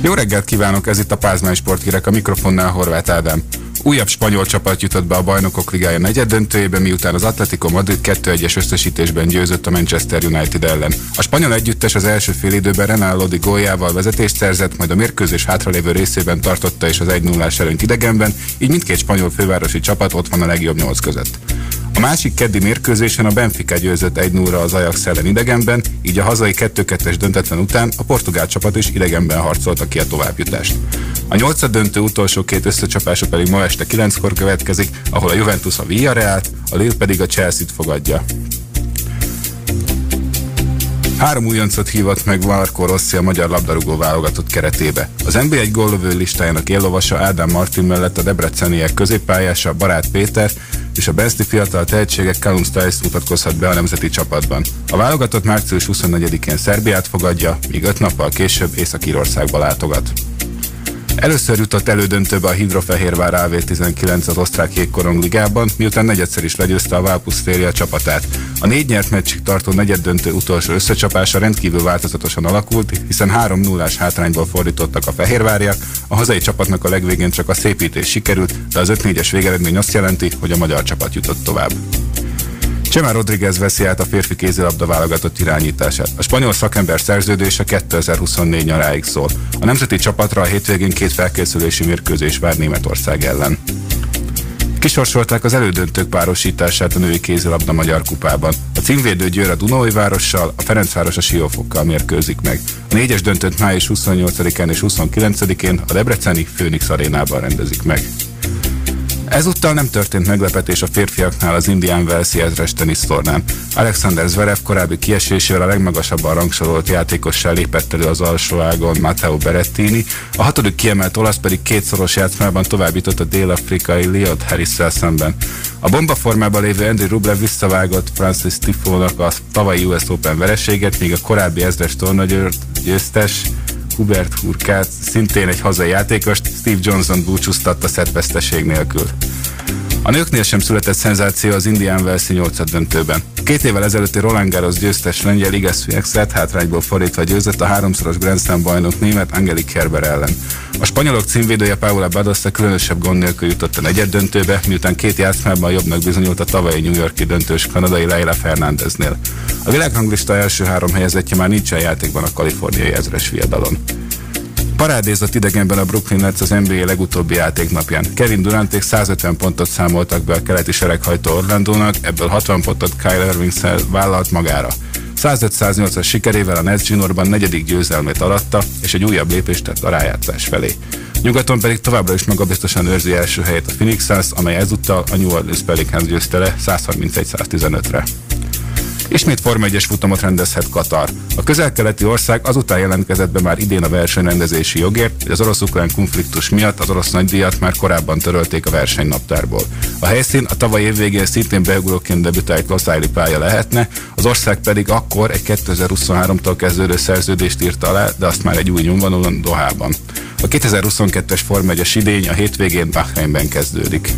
Jó reggelt kívánok, ez itt a Pázmány Sporthírek, a mikrofonnál Horváth Ádám. Újabb spanyol csapat jutott be a Bajnokok Ligája negyed döntőjébe, miután az Atletico Madrid 2-1-es összesítésben győzött a Manchester United ellen. A spanyol együttes az első fél időben Renan Lodi góljával vezetést szerzett, majd a mérkőzés hátralévő részében tartotta és az 1 0 előnyt idegenben, így mindkét spanyol fővárosi csapat ott van a legjobb nyolc között. A másik keddi mérkőzésen a Benfica győzött 1 0 az Ajax ellen idegenben, így a hazai 2-2-es döntetlen után a portugál csapat is idegenben harcolta ki a továbbjutást. A nyolcad döntő utolsó két összecsapása pedig ma este 9-kor következik, ahol a Juventus a Villarealt, a Lille pedig a Chelsea-t fogadja. Három újoncot hívott meg Marco Rossi a magyar labdarúgó válogatott keretébe. Az NB1 góllövő listájának éllovasa Ádám Martin mellett a debreceniek középpályása Barát Péter és a Besti fiatal tehetségek Callum Stiles mutatkozhat be a nemzeti csapatban. A válogatott március 24-én Szerbiát fogadja, míg öt nappal később Észak-Írországba látogat. Először jutott elődöntőbe a Hidrofehérvár AV19 az osztrák jégkorong ligában, miután negyedszer is legyőzte a Válpusz a csapatát. A négy nyert meccsig tartó negyeddöntő utolsó összecsapása rendkívül változatosan alakult, hiszen 3 0 hátrányból fordítottak a fehérváriak, a hazai csapatnak a legvégén csak a szépítés sikerült, de az 5-4-es végeredmény azt jelenti, hogy a magyar csapat jutott tovább. Csema Rodriguez veszi át a férfi kézilabda válogatott irányítását. A spanyol szakember szerződése 2024 nyaráig szól. A nemzeti csapatra a hétvégén két felkészülési mérkőzés vár Németország ellen. Kisorsolták az elődöntők párosítását a női kézilabda Magyar Kupában. A címvédő Győr a Dunói várossal, a Ferencváros a Siófokkal mérkőzik meg. A négyes döntőt május 28-án és 29-én a Debreceni Főnix arénában rendezik meg. Ezúttal nem történt meglepetés a férfiaknál az Indian Welsi ezres tenisztornán. Alexander Zverev korábbi kiesésével a legmagasabban rangsorolt játékossal lépett elő az alsó ágon Matteo Berettini, a hatodik kiemelt olasz pedig kétszoros játszmában továbbított a dél-afrikai Liot harris szemben. A bomba formában lévő Andy Rublev visszavágott Francis Tifónak a tavalyi US Open vereséget, míg a korábbi ezres tornagyőztes Hubert Hurkát, szintén egy hazai játékost, Steve Johnson búcsúztatta szetveszteség nélkül. A nőknél sem született szenzáció az Indian Wells 8 döntőben. Két évvel ezelőtti Roland Garros győztes lengyel Iga Swiatek hátrányból fordítva győzött a háromszoros Grand Slam bajnok német Angelik Kerber ellen. A spanyolok címvédője Paula Badosta különösebb gond nélkül jutott a negyed döntőbe, miután két játszmában jobbnak bizonyult a tavalyi New Yorki döntős kanadai Leila Fernándeznél. A világranglista első három helyezettje már nincsen játékban a kaliforniai ezres viadalon. Parádézott idegenben a Brooklyn Nets az NBA legutóbbi játéknapján. Kevin Duranték 150 pontot számoltak be a keleti sereghajtó Orlandónak, ebből 60 pontot Kyle Irving vállalt magára. 105-108-as sikerével a Nets juniorban negyedik győzelmét alatta, és egy újabb lépést tett a rájátszás felé. Nyugaton pedig továbbra is magabiztosan őrzi első helyét a Phoenix Suns, amely ezúttal a New Orleans Pelicans győzte le 131-115-re. Ismét Forma 1-es futamot rendezhet Katar. A közel-keleti ország azután jelentkezett be már idén a versenyrendezési jogért, hogy az orosz-ukrán konfliktus miatt az orosz nagydíjat már korábban törölték a versenynaptárból. A helyszín a tavaly év végén szintén beugróként debütált Los Angeles pálya lehetne, az ország pedig akkor egy 2023-tól kezdődő szerződést írta alá, de azt már egy új nyomvonalon Dohában. A 2022-es Forma 1-es idény a hétvégén Bahreinben kezdődik.